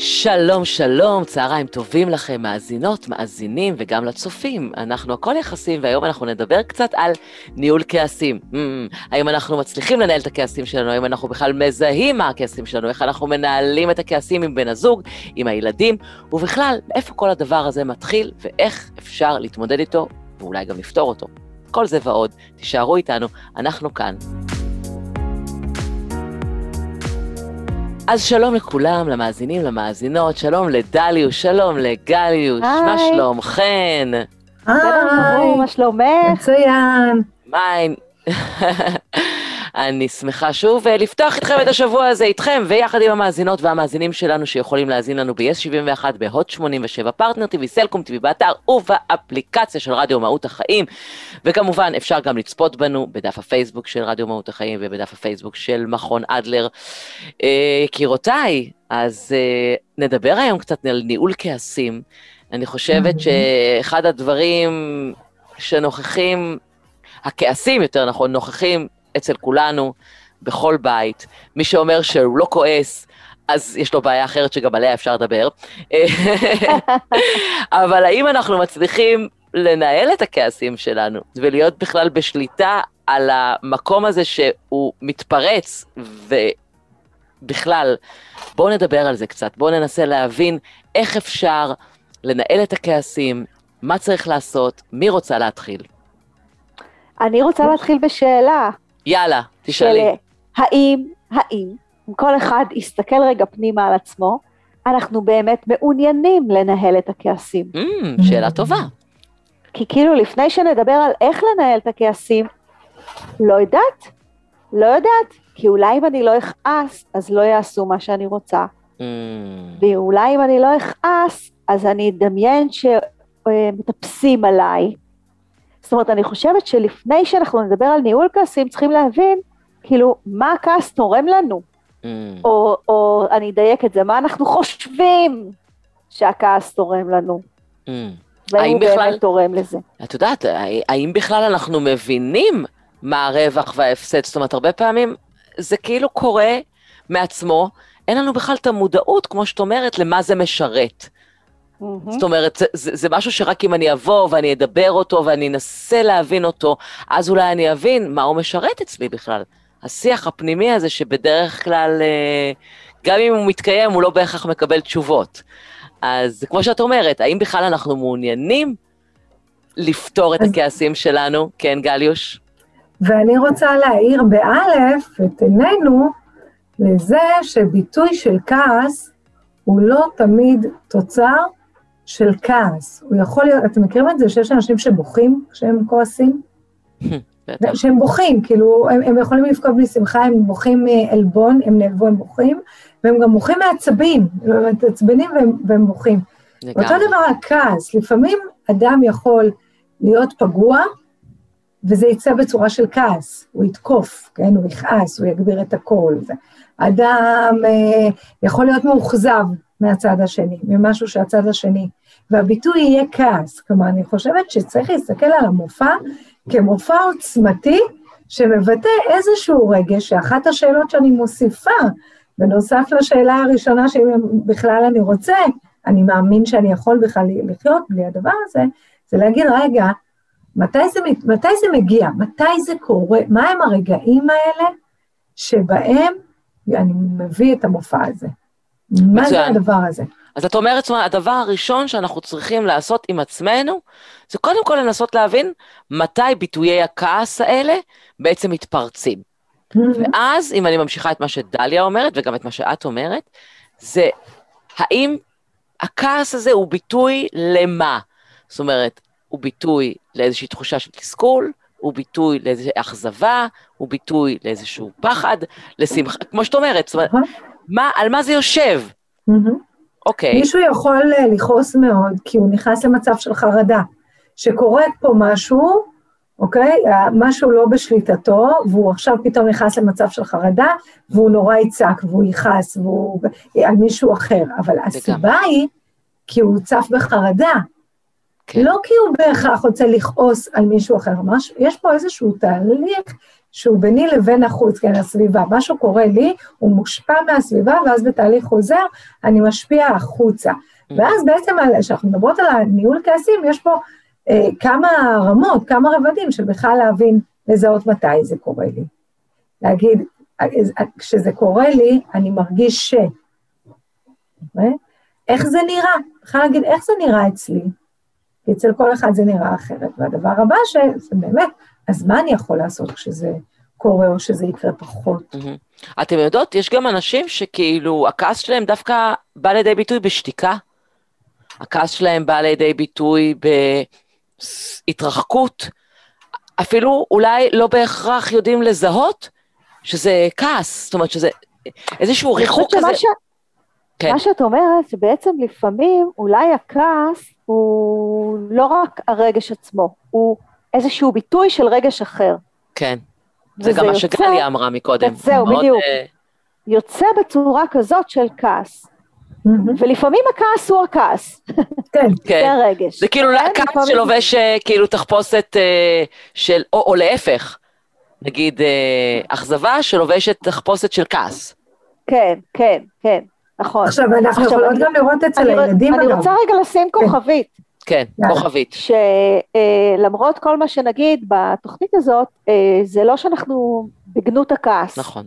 שלום, שלום, צהריים טובים לכם, מאזינות, מאזינים וגם לצופים. אנחנו הכל יחסים, והיום אנחנו נדבר קצת על ניהול כעסים. Mm, האם אנחנו מצליחים לנהל את הכעסים שלנו, האם אנחנו בכלל מזהים מה הכעסים שלנו, איך אנחנו מנהלים את הכעסים עם בן הזוג, עם הילדים, ובכלל, איפה כל הדבר הזה מתחיל, ואיך אפשר להתמודד איתו, ואולי גם לפתור אותו. כל זה ועוד, תישארו איתנו, אנחנו כאן. אז שלום לכולם, למאזינים, למאזינות, שלום לדליוש, שלום לגליוש, מה שלומכן? היי, מה שלומך? מצוין. מיין. אני שמחה שוב אה, לפתוח איתכם את השבוע הזה איתכם, ויחד עם המאזינות והמאזינים שלנו שיכולים להאזין לנו ב-yes 71, בהוט 87, פרטנר TV, סלקום TV, באתר ובאפליקציה של רדיו מהות החיים. וכמובן, אפשר גם לצפות בנו בדף הפייסבוק של רדיו מהות החיים ובדף הפייסבוק של מכון אדלר. אה, יקירותיי, אז אה, נדבר היום קצת על ניהול כעסים. אני חושבת שאחד הדברים שנוכחים, הכעסים יותר נכון, נוכחים אצל כולנו, בכל בית. מי שאומר שהוא לא כועס, אז יש לו בעיה אחרת שגם עליה אפשר לדבר. אבל האם אנחנו מצליחים לנהל את הכעסים שלנו ולהיות בכלל בשליטה על המקום הזה שהוא מתפרץ, ובכלל, בואו נדבר על זה קצת, בואו ננסה להבין איך אפשר לנהל את הכעסים, מה צריך לעשות, מי רוצה להתחיל? אני רוצה להתחיל בשאלה. יאללה, תשאלי. של האם, האם, אם כל אחד יסתכל רגע פנימה על עצמו, אנחנו באמת מעוניינים לנהל את הכעסים. Mm, שאלה טובה. כי כאילו לפני שנדבר על איך לנהל את הכעסים, לא יודעת, לא יודעת, כי אולי אם אני לא אכעס, אז לא יעשו מה שאני רוצה. Mm. ואולי אם אני לא אכעס, אז אני אדמיין שמטפסים עליי, זאת אומרת, אני חושבת שלפני שאנחנו נדבר על ניהול כעסים, צריכים להבין, כאילו, מה הכעס תורם לנו? Mm. או, או אני אדייק את זה, מה אנחנו חושבים שהכעס תורם לנו? Mm. והאם הוא בכלל, באמת תורם לזה? את יודעת, האם בכלל אנחנו מבינים מה הרווח וההפסד? זאת אומרת, הרבה פעמים זה כאילו קורה מעצמו, אין לנו בכלל את המודעות, כמו שאת אומרת, למה זה משרת. Mm-hmm. זאת אומרת, זה, זה, משהו שרק אם אני אבוא ואני אדבר אותו ואני אנסה להבין אותו, אז אולי אני אבין מה הוא משרת אצלי בכלל. השיח הפנימי הזה שבדרך כלל, אה, גם אם הוא מתקיים, הוא לא בהכרח מקבל תשובות. אז כמו שאת אומרת, האם בכלל אנחנו מעוניינים לפתור את הכעסים שלנו? כן, גליוש? ואני רוצה להאיר באלף את עינינו לזה שביטוי של כעס הוא לא תמיד תוצר של כעס. הוא יכול להיות, אתם מכירים את זה שיש אנשים שבוכים כשהם כועסים? שהם בוכים, כאילו, הם, הם יכולים לבכות משמחה, הם בוכים מעלבון, הם נעלבו, הם בוכים, והם גם בוכים מעצבים, הם מתעצבנים והם, והם בוכים. לגמרי. אותו דבר הכעס, לפעמים אדם יכול להיות פגוע, וזה יצא בצורה של כעס, הוא יתקוף, כן, הוא יכעס, הוא יגביר את הקול. אדם אה, יכול להיות מאוכזב מהצד השני, ממשהו שהצד השני והביטוי יהיה כעס. כלומר, אני חושבת שצריך להסתכל על המופע כמופע עוצמתי, שמבטא איזשהו רגש, שאחת השאלות שאני מוסיפה, בנוסף לשאלה הראשונה שאם בכלל אני רוצה, אני מאמין שאני יכול בכלל לחיות בלי הדבר הזה, זה להגיד, רגע, מתי זה, מתי זה מגיע? מתי זה קורה? מה הם הרגעים האלה שבהם אני מביא את המופע הזה? מה זה הדבר הזה? אז את אומרת, זאת אומרת, הדבר הראשון שאנחנו צריכים לעשות עם עצמנו, זה קודם כל לנסות להבין מתי ביטויי הכעס האלה בעצם מתפרצים. Mm-hmm. ואז, אם אני ממשיכה את מה שדליה אומרת, וגם את מה שאת אומרת, זה האם הכעס הזה הוא ביטוי למה? זאת אומרת, הוא ביטוי לאיזושהי תחושה של תסכול, הוא ביטוי לאיזושהי אכזבה, הוא ביטוי לאיזשהו פחד, לשמחה, כמו שאת אומרת, זאת אומרת. מה, על מה זה יושב? Mm-hmm. אוקיי. מישהו יכול אה, לכעוס מאוד, כי הוא נכנס למצב של חרדה, שקורה פה משהו, אוקיי? משהו לא בשליטתו, והוא עכשיו פתאום נכנס למצב של חרדה, והוא נורא יצעק, והוא יכעס, והוא על מישהו אחר. אבל הסיבה היא, כי הוא צף בחרדה. כן. לא כי הוא בהכרח רוצה לכעוס על מישהו אחר, ממש, יש פה איזשהו תהליך שהוא ביני לבין החוץ, כן, הסביבה. משהו קורה לי, הוא מושפע מהסביבה, ואז בתהליך חוזר אני משפיע החוצה. Mm. ואז בעצם, כשאנחנו מדברות על הניהול כעסים, יש פה אה, כמה רמות, כמה רבדים של בכלל להבין, לזהות מתי זה קורה לי. להגיד, כשזה קורה לי, אני מרגיש ש... איך זה נראה? בכלל להגיד איך זה נראה אצלי, כי אצל כל אחד זה נראה אחרת. והדבר הבא, שזה באמת, אז מה אני יכול לעשות כשזה קורה או שזה יקרה פחות? אתם יודעות, יש גם אנשים שכאילו, הכעס שלהם דווקא בא לידי ביטוי בשתיקה. הכעס שלהם בא לידי ביטוי בהתרחקות. אפילו אולי לא בהכרח יודעים לזהות שזה כעס, זאת אומרת שזה איזשהו ריחוק כזה. ש... כן. מה שאת אומרת, שבעצם לפעמים אולי הכעס הוא לא רק הרגש עצמו, הוא איזשהו ביטוי של רגש אחר. כן, זה גם מה שגלי אמרה מקודם. זהו, בדיוק. Uh... יוצא בצורה כזאת של כעס. ולפעמים הכעס הוא הכעס. כן, כן. זה הרגש. זה כאילו כן, כעס שלובש אה, כאילו תחפושת אה, של, או, או להפך, נגיד אכזבה שלובשת תחפושת של כעס. כן, כן, כן. נכון. עכשיו, אנחנו עכשיו, יכולות אני, גם לראות אצל אני, הילדים, אני רוצה רגע לשים כן. כוכבית. כן, כוכבית. שלמרות אה, כל מה שנגיד בתוכנית הזאת, אה, זה לא שאנחנו בגנות הכעס. נכון.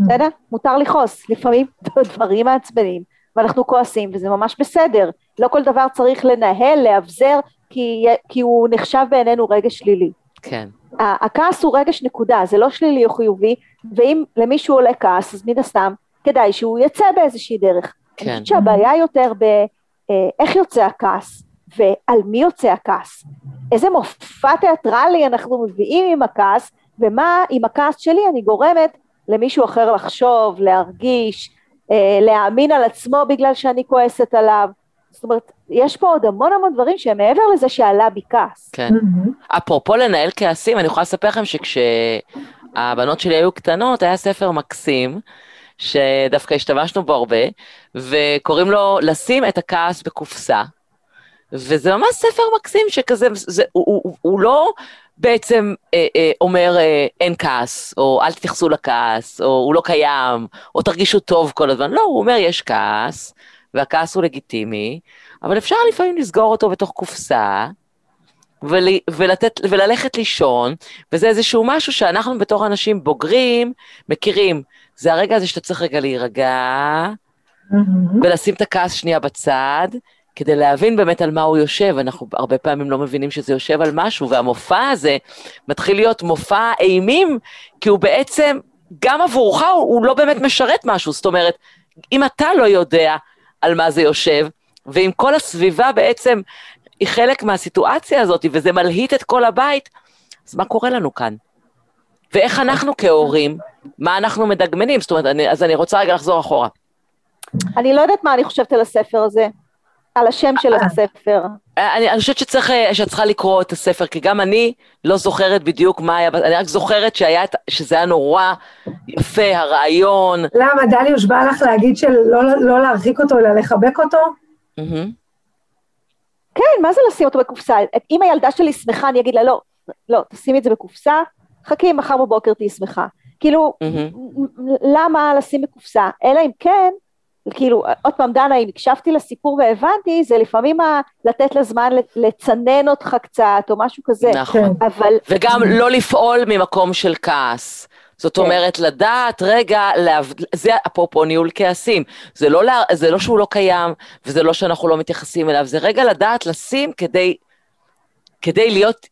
בסדר? מותר לכעוס, לפעמים דברים מעצבנים, ואנחנו כועסים, וזה ממש בסדר. לא כל דבר צריך לנהל, לאבזר, כי, כי הוא נחשב בעינינו רגש שלילי. כן. הכעס הוא רגש נקודה, זה לא שלילי או חיובי, ואם למישהו עולה כעס, אז מן הסתם כדאי שהוא יצא באיזושהי דרך. כן. אני חושבת שהבעיה יותר באיך אה, יוצא הכעס, ועל מי יוצא הכעס. איזה מופע תיאטרלי אנחנו מביאים עם הכעס, ומה עם הכעס שלי אני גורמת למישהו אחר לחשוב, להרגיש, אה, להאמין על עצמו בגלל שאני כועסת עליו. זאת אומרת, יש פה עוד המון המון דברים שהם מעבר לזה שעלה בי כעס. כן. Mm-hmm. אפרופו לנהל כעסים, אני יכולה לספר לכם שכשהבנות שלי היו קטנות, היה ספר מקסים, שדווקא השתמשנו בו הרבה, וקוראים לו לשים את הכעס בקופסה. וזה ממש ספר מקסים שכזה, זה, הוא, הוא, הוא לא בעצם אה, אה, אומר אה, אין כעס, או אל תתייחסו לכעס, או הוא לא קיים, או תרגישו טוב כל הזמן, לא, הוא אומר יש כעס, והכעס הוא לגיטימי, אבל אפשר לפעמים לסגור אותו בתוך קופסה, ול, ולתת, וללכת לישון, וזה איזשהו משהו שאנחנו בתור אנשים בוגרים מכירים. זה הרגע הזה שאתה צריך רגע להירגע, mm-hmm. ולשים את הכעס שנייה בצד, כדי להבין באמת על מה הוא יושב, אנחנו הרבה פעמים לא מבינים שזה יושב על משהו, והמופע הזה מתחיל להיות מופע אימים, כי הוא בעצם, גם עבורך הוא, הוא לא באמת משרת משהו, זאת אומרת, אם אתה לא יודע על מה זה יושב, ואם כל הסביבה בעצם היא חלק מהסיטואציה הזאת, וזה מלהיט את כל הבית, אז מה קורה לנו כאן? ואיך אנחנו כהורים, מה אנחנו מדגמנים? זאת אומרת, אני, אז אני רוצה רגע לחזור אחורה. אני לא יודעת מה אני חושבת על הספר הזה, על השם של אה. הספר. אני, אני חושבת שצריך, אה, שאת צריכה לקרוא את הספר, כי גם אני לא זוכרת בדיוק מה היה, אני רק זוכרת שהיה, שזה היה נורא יפה, הרעיון. למה, דליוש בא לך להגיד שלא לא להרחיק אותו, אלא לחבק אותו? כן, מה זה לשים אותו בקופסה? אם הילדה שלי שמחה, אני אגיד לה, לא, לא, תשימי את זה בקופסה, חכי, מחר בבוקר תהיי שמחה. כאילו, mm-hmm. למה לשים בקופסה? אלא אם כן, כאילו, עוד פעם, דנה, אם הקשבתי לסיפור והבנתי, זה לפעמים ה- לתת לה זמן לצנן אותך קצת, או משהו כזה. נכון. אבל... וגם לא לפעול ממקום של כעס. זאת כן. אומרת, לדעת, רגע, להב... זה אפרופו ניהול כעסים. זה לא, לה... זה לא שהוא לא קיים, וזה לא שאנחנו לא מתייחסים אליו, זה רגע לדעת לשים כדי, כדי להיות,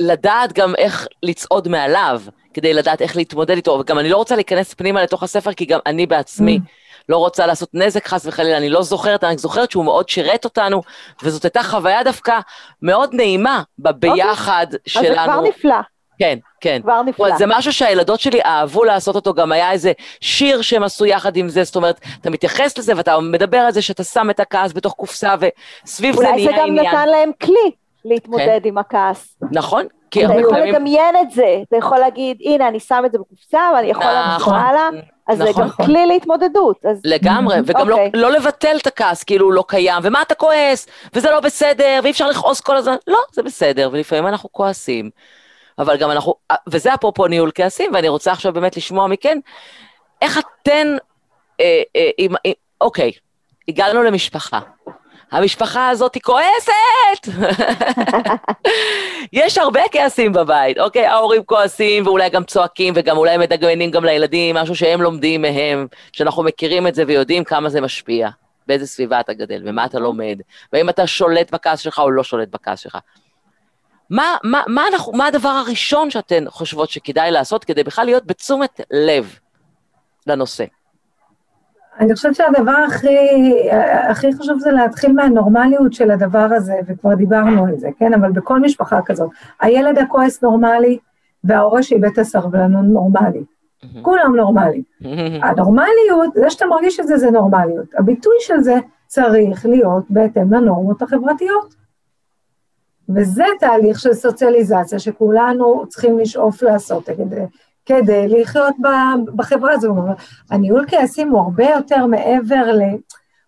לדעת גם איך לצעוד מעליו. כדי לדעת איך להתמודד איתו, וגם אני לא רוצה להיכנס פנימה לתוך הספר, כי גם אני בעצמי mm. לא רוצה לעשות נזק חס וחלילה, אני לא זוכרת, אני זוכרת שהוא מאוד שירת אותנו, וזאת הייתה חוויה דווקא מאוד נעימה בביחד okay. שלנו. אז זה כבר נפלא. כן, כן. כבר נפלא. זה משהו שהילדות שלי אהבו לעשות אותו, גם היה איזה שיר שהם עשו יחד עם זה, זאת אומרת, אתה מתייחס לזה ואתה מדבר על זה שאתה שם את הכעס בתוך קופסה, וסביב זה נהיה עניין. אולי זה גם נתן להם כלי להתמודד כן. עם הכעס. נכון, כי הרבה פעמים... אתה יכול לדמיין את זה, אתה יכול להגיד, הנה, אני שם את זה בקופסה, ואני יכול להמשיך נכון, הלאה, אז זה גם נכון. כלי להתמודדות. לגמרי, וגם לא, אוקיי. לא לבטל את הכעס, כאילו הוא לא קיים, ומה אתה כועס, וזה לא בסדר, ואי אפשר לכעוס כל הזמן, לא, זה בסדר, ולפעמים אנחנו כועסים. אבל גם אנחנו, וזה אפרופו ניהול כעסים, ואני רוצה עכשיו באמת לשמוע מכן, איך אתן, אה, אה, עם, אה, אוקיי, הגענו למשפחה. המשפחה הזאת היא כועסת! יש הרבה כעסים בבית, אוקיי? ההורים כועסים ואולי גם צועקים וגם אולי מדגמנים גם לילדים, משהו שהם לומדים מהם, שאנחנו מכירים את זה ויודעים כמה זה משפיע. באיזה סביבה אתה גדל ומה אתה לומד, והאם אתה שולט בכעס שלך או לא שולט בכעס שלך. מה, מה, מה, אנחנו, מה הדבר הראשון שאתן חושבות שכדאי לעשות כדי בכלל להיות בתשומת לב לנושא? אני חושבת שהדבר הכי, הכי חשוב זה להתחיל מהנורמליות של הדבר הזה, וכבר דיברנו על זה, כן? אבל בכל משפחה כזאת, הילד הכועס נורמלי, וההורה שאיבד את הסרבלנות נורמלי. כולם נורמליים. הנורמליות, זה שאתה מרגיש את זה, זה נורמליות. הביטוי של זה צריך להיות בהתאם לנורמות החברתיות. וזה תהליך של סוציאליזציה שכולנו צריכים לשאוף לעשות כדי, לחיות בחברה הזו. הניהול כעסים הוא הרבה יותר מעבר ל...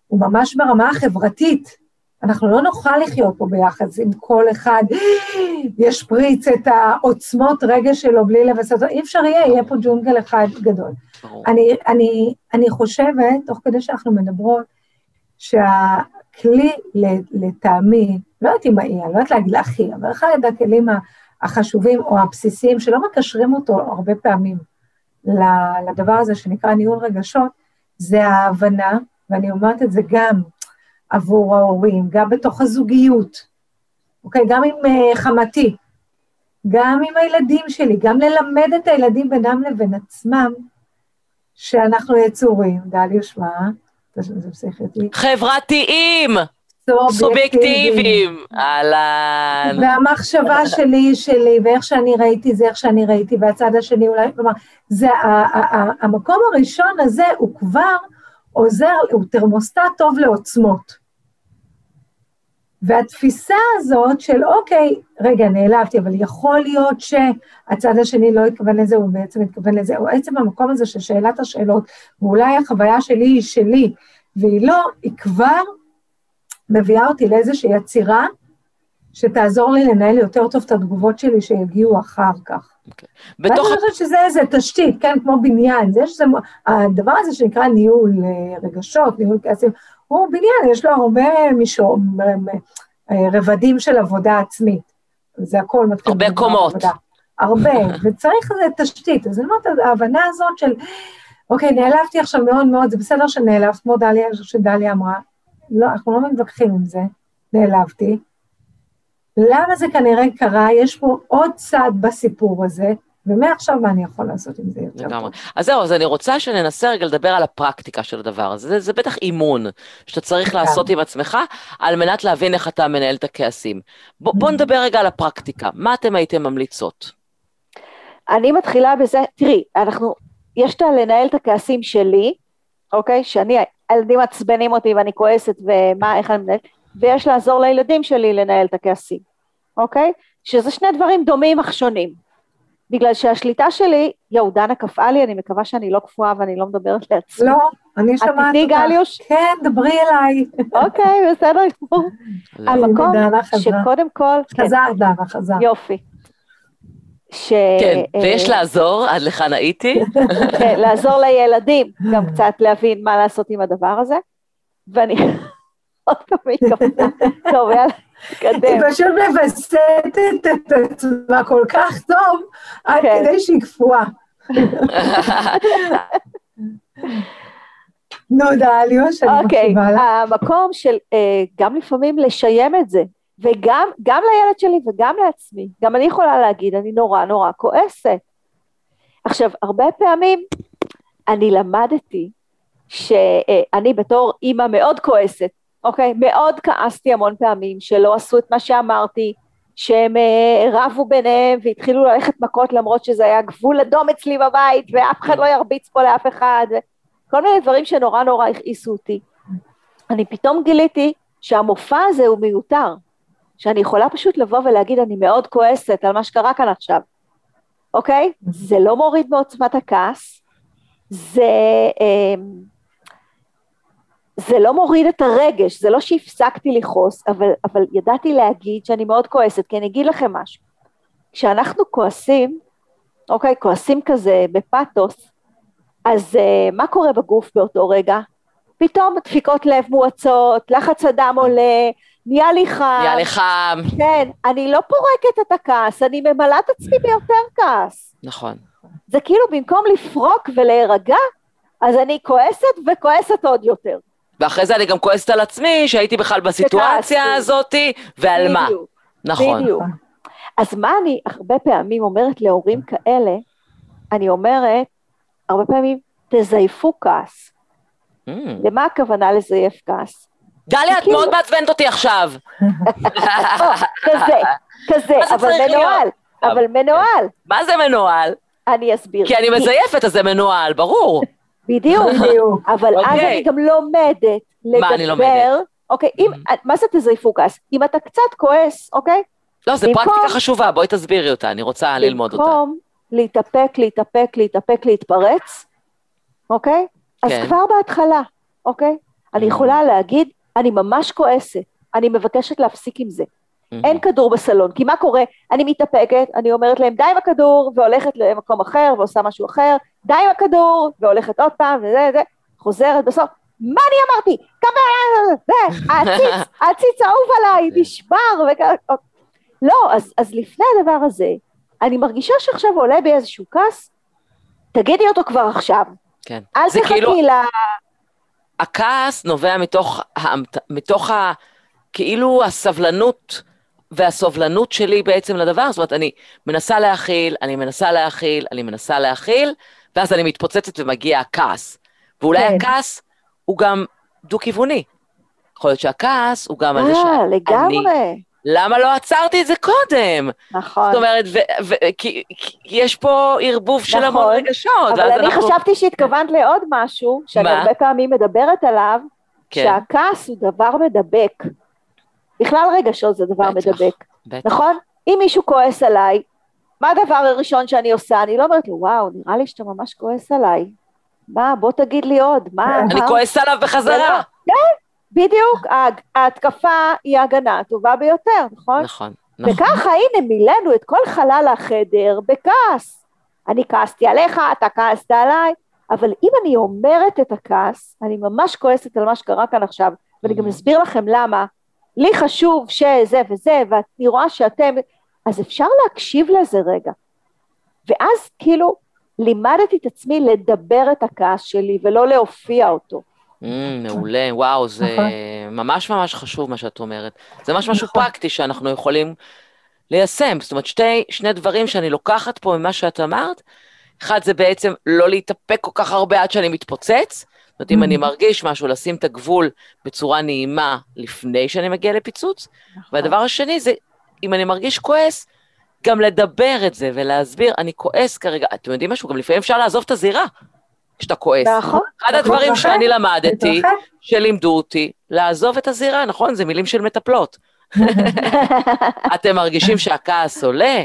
הוא ממש ברמה החברתית. אנחנו לא נוכל לחיות פה ביחד אם כל אחד ישפריץ את העוצמות רגש שלו בלי לבסס אותו, אי אפשר יהיה, יהיה פה ג'ונגל אחד גדול. אני, אני, אני חושבת, תוך כדי שאנחנו מדברות, שהכלי לטעמי, לא יודעת אם אני לא יודעת להגיד להכי, אבל אחד הכלים החשובים או הבסיסיים, שלא מקשרים אותו הרבה פעמים לדבר הזה שנקרא ניהול רגשות, זה ההבנה, ואני אומרת את זה גם עבור ההורים, גם בתוך הזוגיות, אוקיי? גם עם uh, חמתי, גם עם הילדים שלי, גם ללמד את הילדים בינם לבין עצמם, שאנחנו יצורים, דליה פסיכיאטרי. חברתיים! סובייקטיביים, אהלן. והמחשבה שלי היא שלי, ואיך שאני ראיתי זה איך שאני ראיתי, והצד השני אולי, כלומר, זה, המקום הראשון הזה הוא כבר עוזר, הוא תרמוסטט טוב לעוצמות. והתפיסה הזאת של אוקיי, רגע, נעלבתי, אבל יכול להיות שהצד השני לא התכוון לזה, הוא בעצם התכוון לזה, או עצם המקום הזה של שאלת השאלות, ואולי החוויה שלי היא שלי, והיא לא, היא כבר מביאה אותי לאיזושהי עצירה, שתעזור לי לנהל יותר טוב את התגובות שלי שיגיעו אחר כך. Okay. אוקיי. בתוך... ואני חושבת שזה איזה תשתית, כן, כמו בניין, זה שזה, הדבר הזה שנקרא ניהול אה, רגשות, ניהול כעסים, הוא בניין, יש לו הרבה מישור, רבדים של עבודה עצמית. זה הכל מתחיל... הרבה קומות. הרבה, וצריך איזה תשתית. אז אני אומרת, ההבנה הזאת של, אוקיי, נעלבתי עכשיו מאוד מאוד, זה בסדר שנעלבת, כמו דליה, שדליה אמרה, לא, אנחנו לא מתווכחים עם זה, נעלבתי. למה זה כנראה קרה? יש פה עוד צד בסיפור הזה, ומעכשיו מה אני יכול לעשות עם זה יותר לגמרי. טוב? אז זהו, אז אני רוצה שננסה רגע לדבר על הפרקטיקה של הדבר הזה. זה, זה בטח אימון שאתה צריך גם. לעשות עם עצמך, על מנת להבין איך אתה מנהל את הכעסים. ב, בוא mm-hmm. נדבר רגע על הפרקטיקה. מה אתם הייתם ממליצות? אני מתחילה בזה, תראי, אנחנו, יש את לנהל את הכעסים שלי, אוקיי? שאני, הילדים מעצבנים אותי ואני כועסת ומה, איך אני מנהלת, ויש לעזור לילדים שלי לנהל את הכעסים, אוקיי? שזה שני דברים דומים אך שונים. בגלל שהשליטה שלי, יואו, דנה קפאה לי, אני מקווה שאני לא קפואה ואני לא מדברת לעצמי. לא, אני שומעת אותך. את איתי גליוש? כן, דברי אליי. אוקיי, בסדר גמור. המקום שקודם כל... כן. חזר, דנה, חזר. יופי. ש... כן, אה, ויש לעזור, עד לכאן הייתי. כן, לעזור לילדים, גם קצת להבין מה לעשות עם הדבר הזה. ואני עוד פעם מתכוונה. טוב, יאללה. היא פשוט מווסתת את עצמה כל כך טוב, עד כן. כדי שהיא קפואה. נו, דליו, שאני אוקיי, מקשיבה לה. המקום של אה, גם לפעמים לשיים את זה, וגם לילד שלי וגם לעצמי, גם אני יכולה להגיד, אני נורא נורא כועסת. עכשיו, הרבה פעמים אני למדתי שאני בתור אימא מאוד כועסת, אוקיי? מאוד כעסתי המון פעמים שלא עשו את מה שאמרתי, שהם uh, רבו ביניהם והתחילו ללכת מכות למרות שזה היה גבול אדום אצלי בבית ואף אחד לא ירביץ פה לאף אחד, כל מיני דברים שנורא נורא הכעיסו אותי. אני פתאום גיליתי שהמופע הזה הוא מיותר, שאני יכולה פשוט לבוא ולהגיד אני מאוד כועסת על מה שקרה כאן עכשיו, אוקיי? זה לא מוריד מעוצמת הכעס, זה... אה, זה לא מוריד את הרגש, זה לא שהפסקתי לכעוס, אבל, אבל ידעתי להגיד שאני מאוד כועסת, כי אני אגיד לכם משהו. כשאנחנו כועסים, אוקיי, כועסים כזה בפתוס, אז uh, מה קורה בגוף באותו רגע? פתאום דפיקות לב מואצות, לחץ הדם עולה, נהיה לי חם. נהיה לי חם. כן, אני לא פורקת את הכעס, אני ממלאה את עצמי ביותר כעס. נכון. זה כאילו במקום לפרוק ולהירגע, אז אני כועסת וכועסת עוד יותר. ואחרי זה אני גם כועסת על עצמי, שהייתי בכלל בסיטואציה שכעסתי. הזאת, ועל מה. נכון. בדיוק. אז מה אני הרבה פעמים אומרת להורים כאלה, אני אומרת, הרבה פעמים, תזייפו כעס. Mm. למה הכוונה לזייף כעס? דליה, את כאילו- מאוד מעצבנת אותי עכשיו. כזה, כזה, אבל? מנוהל, אבל מנוהל. מה זה מנוהל? אני אסביר. כי אני מזייפת, אז זה מנוהל, ברור. בדיוק. אבל אז אוקיי. אני גם לומדת מה אני לדבר, לומדת? אוקיי, אם, מה זה תזייפו כעס? אם אתה קצת כועס, אוקיי? לא, זו פרקטיקה חשובה, בואי תסבירי אותה, אני רוצה ללמוד אותה. במקום להתאפק, להתאפק, להתאפק, להתפרץ, אוקיי? אז כן. כבר בהתחלה, אוקיי? אני יכולה להגיד, אני ממש כועסת, אני מבקשת להפסיק עם זה. אין כדור בסלון, כי מה קורה? אני מתאפקת, אני אומרת להם די עם הכדור, והולכת למקום אחר ועושה משהו אחר, די עם הכדור, והולכת עוד פעם, וזה, זה, חוזרת בסוף, מה אני אמרתי? קבל, זה, העציץ, העציץ האהוב עליי, נשבר, וכ... לא, אז, אז לפני הדבר הזה, אני מרגישה שעכשיו עולה בי איזשהו כעס, תגידי אותו כבר עכשיו, כן. אל זה תחכי כאילו, ל... הכעס נובע מתוך, מתוך ה... כאילו הסבלנות והסובלנות שלי בעצם לדבר, זאת אומרת, אני מנסה להכיל, אני מנסה להכיל, אני מנסה להכיל, ואז אני מתפוצצת ומגיע הכעס. ואולי כן. הכעס הוא גם דו-כיווני. יכול להיות שהכעס הוא גם על זה אה, שאני... לגמרי, למה לא עצרתי את זה קודם? נכון. זאת אומרת, ו- ו- כי, כי יש פה ערבוב של נכון. המון רגשות. אבל אני אנחנו- חשבתי שהתכוונת לעוד משהו, שאני מה? הרבה פעמים מדברת עליו, כן. שהכעס הוא דבר מדבק. בכלל רגשות זה דבר בטח. מדבק, בטח. נכון? אם מישהו כועס עליי, מה הדבר הראשון שאני עושה? אני לא אומרת לו, וואו, נראה לי שאתה ממש כועס עליי. מה, בוא תגיד לי עוד, מה? אני מה?" כועס עליו בחזרה. בדיוק, ההתקפה היא ההגנה הטובה ביותר, נכון? נכון, נכון. וככה, הנה, מילאנו את כל חלל החדר בכעס. אני כעסתי עליך, אתה כעסת עליי, אבל אם אני אומרת את הכעס, אני ממש כועסת על מה שקרה כאן עכשיו, ואני גם Mhm. אסביר לכם למה. לי חשוב שזה וזה, ואני רואה שאתם... אז אפשר להקשיב לזה רגע. ואז כאילו לימדתי את עצמי לדבר את הכעס שלי ולא להופיע אותו. Mm, מעולה, וואו, זה נכון. ממש ממש חשוב מה שאת אומרת. זה ממש משהו נכון. פרקטי שאנחנו יכולים ליישם. זאת אומרת, שתי, שני דברים שאני לוקחת פה ממה שאת אמרת, אחד זה בעצם לא להתאפק כל כך הרבה עד שאני מתפוצץ. זאת אומרת, אם אני Mhm. מרגיש משהו, לשים את הגבול בצורה נעימה לפני שאני מגיע לפיצוץ. והדבר השני זה, אם אני מרגיש כועס, גם לדבר את זה ולהסביר, אני כועס כרגע. אתם יודעים משהו? גם לפעמים אפשר לעזוב את הזירה כשאתה כועס. נכון. אחד הדברים להתרחק, שאני למדתי, להתרחק. שלימדו אותי, לעזוב את הזירה, נכון? זה מילים של מטפלות. אתם מרגישים שהכעס עולה,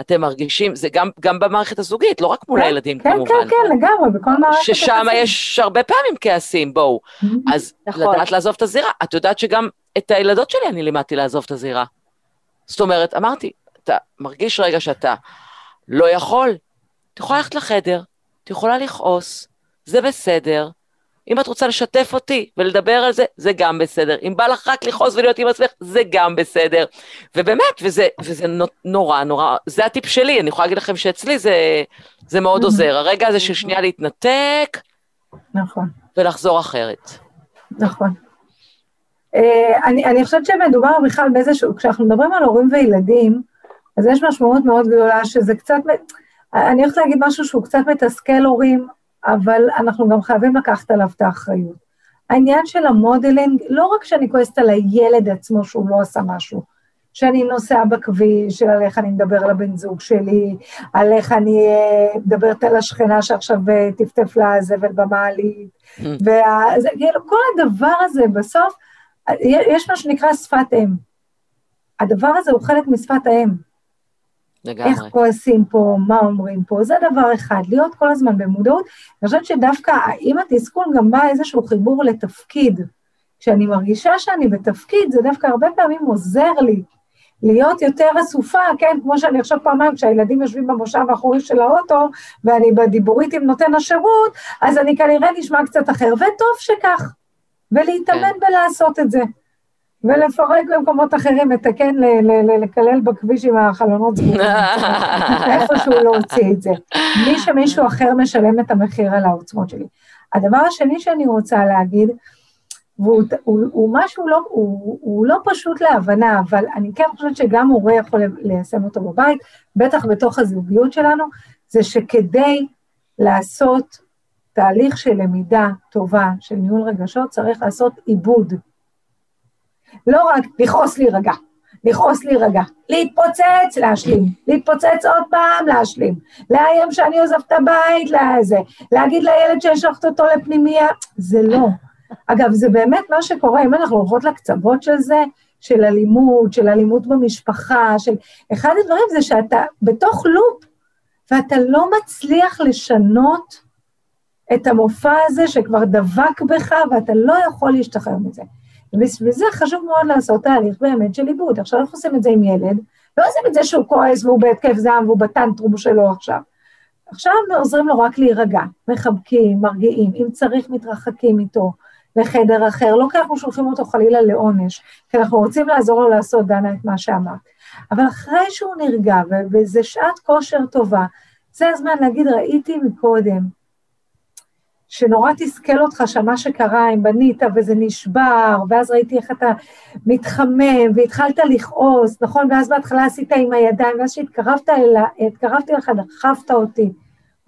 אתם מרגישים, זה גם, גם במערכת הזוגית, לא רק מול כן, הילדים כן, כמובן. כן, כן, לגמרי, בכל מערכת. ששם היחסים. יש הרבה פעמים כעסים, בואו. אז נכון. לדעת לעזוב את הזירה. את יודעת שגם את הילדות שלי אני לימדתי לעזוב את הזירה. זאת אומרת, אמרתי, אתה מרגיש רגע שאתה לא יכול, את יכולה ללכת לחדר, את יכולה לכעוס, זה בסדר. אם את רוצה לשתף אותי ולדבר על זה, זה גם בסדר. אם בא לך רק לכעוס ולהיות עם עצמך, זה גם בסדר. ובאמת, וזה, וזה נו- נורא, נורא, זה הטיפ שלי, אני יכולה להגיד לכם שאצלי זה, זה מאוד. עוזר. הרגע הזה של שנייה להתנתק נכון. ולחזור אחרת. נכון. אה, אני, אני חושבת שמדובר בכלל באיזשהו, כשאנחנו מדברים על הורים וילדים, אז יש משמעות מאוד גדולה שזה קצת, אני הולכת להגיד משהו שהוא קצת מתסכל הורים, אבל אנחנו גם חייבים לקחת עליו את האחריות. העניין של המודלינג, לא רק שאני כועסת על הילד עצמו שהוא לא עשה משהו, שאני נוסעה בכביש, על איך אני מדבר לבן זוג שלי, על איך אני אה, מדברת על השכנה שעכשיו אה, טפטף לה זבל במעלית, וה... זה, כאילו, כל הדבר הזה בסוף, יש מה שנקרא שפת אם. הדבר הזה הוא חלק משפת האם. לגמרי. איך כועסים פה, מה אומרים פה, זה דבר אחד, להיות כל הזמן במודעות. אני חושבת שדווקא עם התסכול גם בא איזשהו חיבור לתפקיד. כשאני מרגישה שאני בתפקיד, זה דווקא הרבה פעמים עוזר לי להיות יותר אסופה, כן, כמו שאני עכשיו פעמיים, כשהילדים יושבים במושב האחורי של האוטו, ואני בדיבורית עם נותן השירות, אז אני כנראה נשמע קצת אחר, וטוב שכך, ולהתאמן כן. בלעשות את זה. ולפרק במקומות אחרים, לתקן, לקלל בכביש עם החלונות סגורים, איפשהו להוציא את זה. בלי שמישהו אחר משלם את המחיר על העוצמות שלי. הדבר השני שאני רוצה להגיד, והוא הוא, הוא משהו לא, הוא, הוא לא פשוט להבנה, אבל אני כן חושבת שגם הורה יכול ליישם אותו בבית, בטח בתוך הזוגיות שלנו, זה שכדי לעשות תהליך של למידה טובה, של ניהול רגשות, צריך לעשות עיבוד. לא רק לכעוס להירגע, לכעוס להירגע, להתפוצץ, להשלים, להתפוצץ עוד פעם, להשלים, לאיים שאני עוזב את הבית, לזה, להגיד לילד שהשלחת אותו לפנימייה, זה לא. אגב, זה באמת מה שקורה, אם אנחנו הולכות לקצוות של זה, של אלימות, של אלימות במשפחה, של... אחד הדברים זה שאתה בתוך לופ, ואתה לא מצליח לשנות את המופע הזה שכבר דבק בך, ואתה לא יכול להשתחרר מזה. ובשביל זה חשוב מאוד לעשות תהליך באמת של עיבוד. עכשיו, איך עושים את זה עם ילד? לא עושים את זה שהוא כועס והוא בהתקף זעם והוא בטנטרום שלו עכשיו. עכשיו עוזרים לו רק להירגע, מחבקים, מרגיעים, אם צריך מתרחקים איתו לחדר אחר, לא כי אנחנו שולחים אותו חלילה לעונש, כי אנחנו רוצים לעזור לו לעשות, דנה, את מה שאמרת. אבל אחרי שהוא נרגע, וזה שעת כושר טובה, זה הזמן להגיד, ראיתי מקודם, שנורא תסכל אותך שם מה שקרה, אם בנית וזה נשבר, ואז ראיתי איך אתה מתחמם, והתחלת לכעוס, נכון? ואז בהתחלה עשית עם הידיים, ואז כשהתקרבת אליי, התקרבתי לך, דחפת אותי.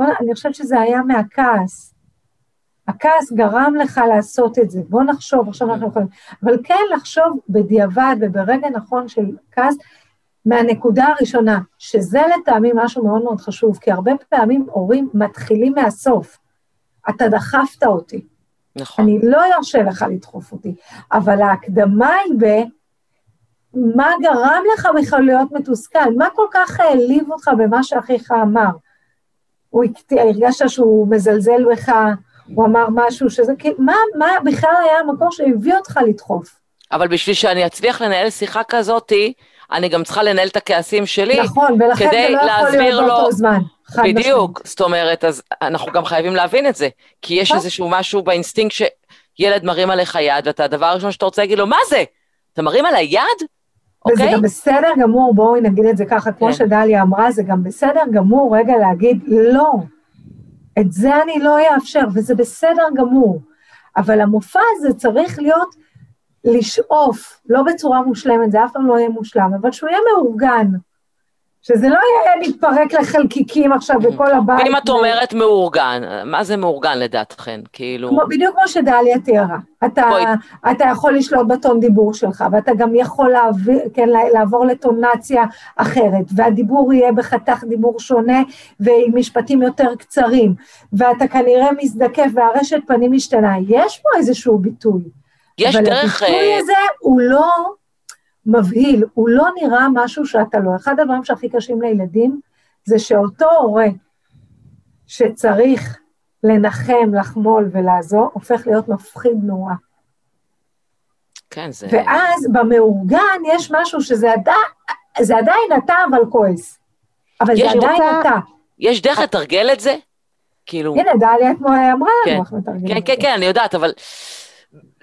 אני חושבת שזה היה מהכעס. הכעס גרם לך לעשות את זה. בוא נחשוב, עכשיו אנחנו יכולים... אבל כן לחשוב בדיעבד וברגע נכון של כעס, מהנקודה הראשונה, שזה לטעמי משהו מאוד מאוד חשוב, כי הרבה פעמים הורים מתחילים מהסוף. אתה דחפת אותי. נכון. אני לא ארשה לך לדחוף אותי, אבל ההקדמה היא ב... מה גרם לך בכלל להיות מתוסכל? מה כל כך העליב אותך במה שאחיך אמר? הוא הרגשת שהוא מזלזל בך, הוא אמר משהו שזה, מה, מה בכלל היה המקור שהביא אותך לדחוף? אבל בשביל שאני אצליח לנהל שיחה כזאתי, אני גם צריכה לנהל את הכעסים שלי, נכון, ולכן זה לא יכול להיות באותו זמן. בדיוק, משמע. זאת אומרת, אז אנחנו גם חייבים להבין את זה, כי יש נכון. איזשהו משהו באינסטינקט שילד מרים עליך יד, ואתה הדבר הראשון שאתה רוצה להגיד לו, מה זה? אתה מרים עליי יד? וזה okay? אוקיי? גם בסדר גמור, בואי נגיד את זה ככה, כמו כן. שדליה אמרה, זה גם בסדר גמור רגע להגיד, לא, את זה אני לא אאפשר, וזה בסדר גמור. אבל המופע הזה צריך להיות לשאוף, לא בצורה מושלמת, זה אף פעם לא יהיה מושלם, אבל שהוא יהיה מאורגן. שזה לא יהיה מתפרק לחלקיקים עכשיו בכל הבית. ואם את אומרת מאורגן, מה זה מאורגן לדעתכן? כאילו... כמו, בדיוק כמו שדליה תיארה. אתה, אתה יכול לשלוט בטון דיבור שלך, ואתה גם יכול לעבור, כן, לעבור לטונציה אחרת, והדיבור יהיה בחתך דיבור שונה ועם משפטים יותר קצרים, ואתה כנראה מזדקף והרשת פנים משתנה. יש פה איזשהו ביטוי. יש דרך... אבל הביטוי אה, הזה הוא לא מבהיל, הוא לא נראה משהו שאתה לא. אחד הדברים שהכי קשים לילדים זה שאותו הורה שצריך לנחם, לחמול ולעזור, הופך להיות מפחיד נורא. כן, זה... ואז במאורגן יש משהו שזה עדיין, זה עדיין אתה, אבל כועס. אבל זה עדיין רוצה... אתה. יש דרך לתרגל את זה? כאילו... הנה, דליה אתמול אמרה לנו איך מתרגלים כן, כן, כן, אני יודעת, אבל...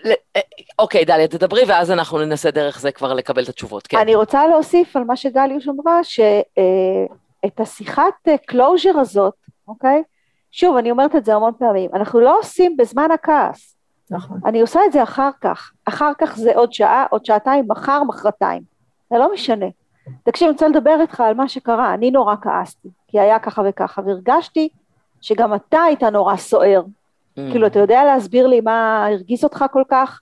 אה, אוקיי, דליה, תדברי, ואז אנחנו ננסה דרך זה כבר לקבל את התשובות. כן. אני רוצה להוסיף על מה שגליוש אמרה, שאת השיחת closure הזאת, אוקיי? שוב, אני אומרת את זה המון פעמים, אנחנו לא עושים בזמן הכעס. נכון. אני עושה את זה אחר כך. אחר כך זה עוד שעה, עוד שעתיים, מחר, מחרתיים. זה לא משנה. תקשיב, אני רוצה לדבר איתך על מה שקרה. אני נורא כעסתי, כי היה ככה וככה, והרגשתי שגם אתה היית נורא סוער. כאילו, אתה יודע להסביר לי מה הרגיז אותך כל כך?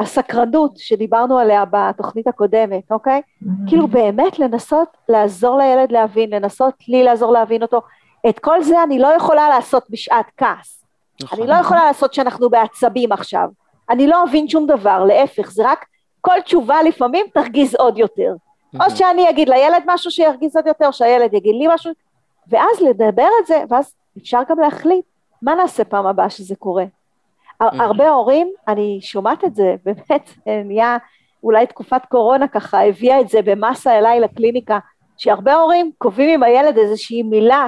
הסקרנות שדיברנו עליה בתוכנית הקודמת, אוקיי? Mm-hmm. כאילו באמת לנסות לעזור לילד להבין, לנסות לי לעזור להבין אותו. את כל זה אני לא יכולה לעשות בשעת כעס. נכון. אני לא יכולה לעשות שאנחנו בעצבים עכשיו. אני לא אבין שום דבר, להפך, זה רק כל תשובה לפעמים תרגיז עוד יותר. Mm-hmm. או שאני אגיד לילד משהו שירגיז עוד יותר, שהילד יגיד לי משהו, ואז לדבר את זה, ואז אפשר גם להחליט מה נעשה פעם הבאה שזה קורה? הרבה הורים, אני שומעת את זה, באמת, נהיה אולי תקופת קורונה ככה הביאה את זה במסה אליי לקליניקה, שהרבה הורים קובעים עם הילד איזושהי מילה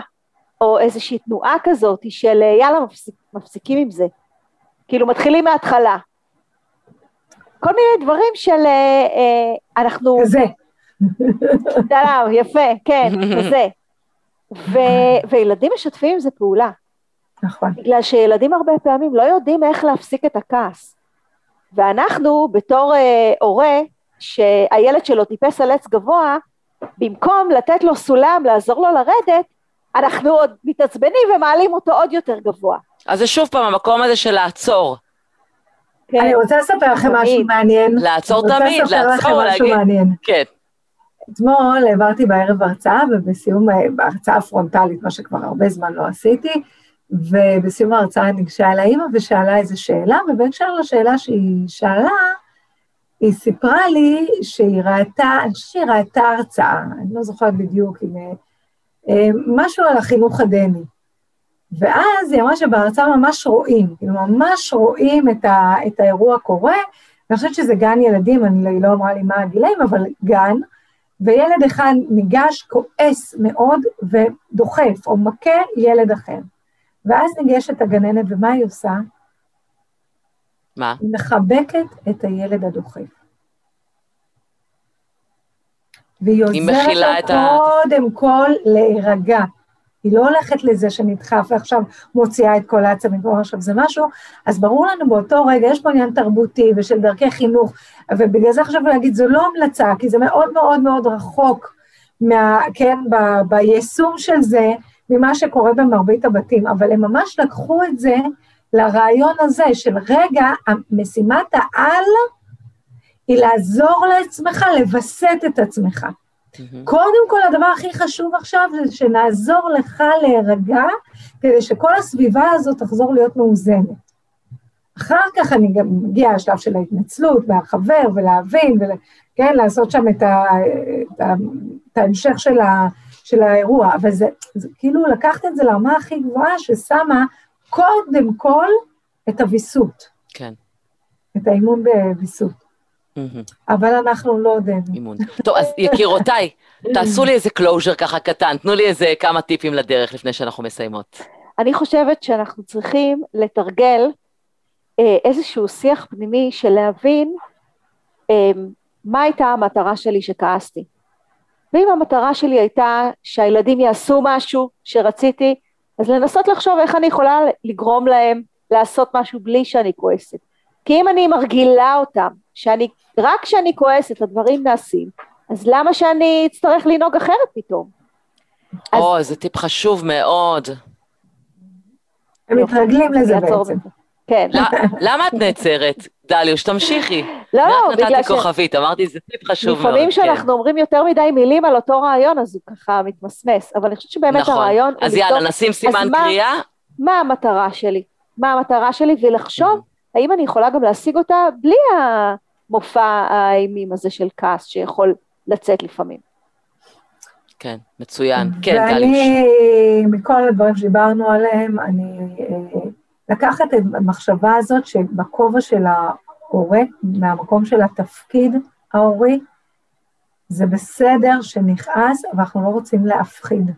או איזושהי תנועה כזאת של יאללה מפסיק, מפסיקים עם זה, כאילו מתחילים מההתחלה. כל מיני דברים של אה, אה, אנחנו... כזה. יפה, כן, כזה. ו- וילדים משתפים עם זה פעולה. נכון. בגלל שילדים הרבה פעמים לא יודעים איך להפסיק את הכעס. ואנחנו בתור אה, הורה, שהילד שלו טיפס על עץ גבוה, במקום לתת לו סולם, לעזור לו לרדת, אנחנו עוד מתעצבנים ומעלים אותו עוד יותר גבוה. אז זה שוב פעם המקום הזה של לעצור. כן, אני רוצה לספר לכם משהו תמיד. מעניין. לעצור תמיד, לעצור, משהו להגיד. מעניין. כן. אתמול העברתי בערב הרצאה, ובסיום, בהרצאה פרונטלית, מה שכבר הרבה זמן לא עשיתי, ובסיום ההרצאה ניגשה אל האימא ושאלה איזו שאלה, ובהקשר לשאלה שהיא שאלה, היא סיפרה לי שהיא ראתה, אני חושבת שהיא ראתה הרצאה, אני לא זוכרת בדיוק, עם אה, משהו על החינוך הדני. ואז היא אמרה שבהרצאה ממש רואים, כאילו ממש רואים את, ה, את האירוע קורה, ואני חושבת שזה גן ילדים, אני, לא- לא אמרה לי מה הגילאים, אבל גן, וילד אחד ניגש, כועס מאוד, ודוחף, או מכה ילד אחר. ואז ניגשת הגננת, ומה היא עושה? מה? היא מחבקת את הילד הדוחף. והיא היא עוזרת לו את ה- קודם כל להירגע. היא לא הולכת לזה שנדחף ועכשיו מוציאה את כל העצבים, כלומר עכשיו זה משהו, אז ברור לנו באותו רגע, יש פה עניין תרבותי ושל דרכי חינוך, ובגלל זה חשבנו להגיד, זו לא המלצה, כי זה מאוד מאוד מאוד רחוק מה, כן, ב, ביישום של זה, ממה שקורה במרבית הבתים, אבל הם ממש לקחו את זה לרעיון הזה של רגע, משימת העל היא לעזור לעצמך לווסת את עצמך. מהמם. קודם כל, הדבר הכי חשוב עכשיו זה שנעזור לך להירגע, כדי שכל הסביבה הזאת תחזור להיות מאוזנת. אחר כך אני גם מגיעה לשלב של ההתנצלות מהחבר, ולהבין, וכן, לעשות שם את, ה, את, ה, את ההמשך של, ה, של האירוע, אבל זה, זה כאילו לקחת את זה לרמה הכי גבוהה, ששמה קודם כל את הוויסות, כן. את האימון בוויסות. אבל אנחנו לא יודעים. אימון. טוב, אז יקירותיי, תעשו לי איזה closure ככה קטן, תנו לי איזה כמה טיפים לדרך לפני שאנחנו מסיימות. אני חושבת שאנחנו צריכים לתרגל אה, איזשהו שיח פנימי של להבין אה, מה הייתה המטרה שלי שכעסתי. ואם המטרה שלי הייתה שהילדים יעשו משהו שרציתי, אז לנסות לחשוב איך אני יכולה לגרום להם לעשות משהו בלי שאני כועסת. כי אם אני מרגילה אותם, שאני, רק כשאני כועסת הדברים נעשים, אז למה שאני אצטרך לנהוג אחרת פתאום? אז- או, זה טיפ חשוב מאוד. הם מתרגלים לזה בעצם. כן. למה את נעצרת? דליוש, תמשיכי. לא, לא, רק בגלל נתתי ש... כוכבית, אמרתי, זה טיפ חשוב מאוד. לפעמים כן. כשאנחנו אומרים יותר מדי מילים על אותו רעיון, אז הוא ככה מתמסמס, אבל אני חושבת שבאמת נכון. הרעיון הוא אז יאללה, נשים סימן מה- קריאה. מה המטרה שלי, מה המטרה שלי, ולחשוב האם אני יכולה גם להשיג אותה בלי המופע האימים הזה של כעס שיכול לצאת לפעמים. כן, מצוין. כן, דליוש. ואני, מכל הדברים שדיברנו עליהם, אני אה, לקחת את המחשבה הזאת שבכובע של ההורה, מהמקום של התפקיד ההורי, זה בסדר שנכעס, אבל אנחנו לא רוצים להפחיד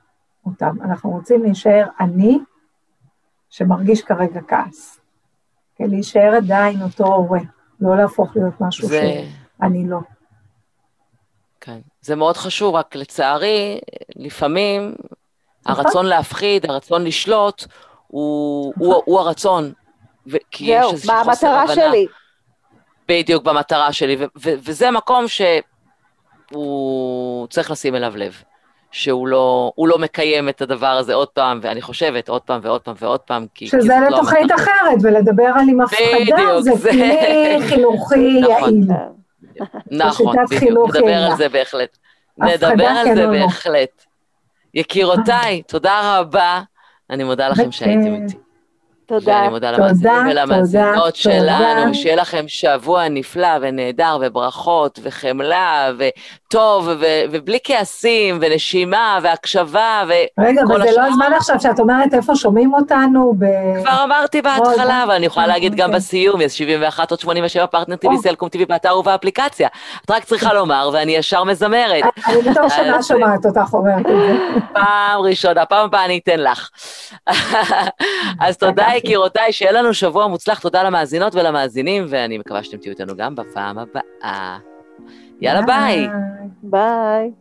אותם. אנחנו רוצים להישאר אני, שמרגיש כרגע כעס. כן, להישאר עדיין אותו הורה, לא להפוך להיות משהו זה... שאני לא. כן, זה מאוד חשוב, רק לצערי, לפעמים נכון. הרצון להפחיד, הרצון לשלוט, הוא, הוא, הוא הרצון. ו- כי יש זהו, איזושהי מה חוסר המטרה הבנה שלי? בדיוק במטרה שלי, ו- ו- וזה מקום שהוא צריך לשים אליו לב, שהוא לא, לא מקיים את הדבר הזה עוד פעם, ואני חושבת עוד פעם ועוד פעם ועוד פעם, כי, כי שזה זאת לא לתוכנית המטרה. אחרת, ולדבר על עם הפחדה זה זה- כלי חינוכי נכון. יעיל. נכון, בדיוק, נדבר. על זה בהחלט. נדבר על זה לא. בהחלט. יקירותיי, תודה רבה. אני מודה לכם. שהייתם איתי. תודה. ואני מודה למאזינים ולמאזינות. שלנו, שיהיה לכם שבוע נפלא ונהדר וברכות וחמלה טוב, ו- ובלי כעסים, ונשימה, והקשבה, וכל רגע, אבל זה השאר. לא הזמן עכשיו שאת אומרת איפה שומעים אותנו, ב... כבר אמרתי בהתחלה, מאוד. אבל אני יכולה להגיד גם אוקיי. בסיום, יש 71 עוד 87 פרטנר TV, או. סלקום TV באתר ובאפליקציה. את רק צריכה לומר, ואני ישר מזמרת. אני בתור שנה אז- שומעת אותך אומרת את זה. פעם ראשונה, פעם הבאה אני אתן לך. אז תודה. יקירותיי, שיהיה לנו שבוע מוצלח, תודה למאזינות ולמאזינים, ואני מקווה שאתם תהיו איתנו גם בפעם הבאה. Yalla, bye. Bye. bye.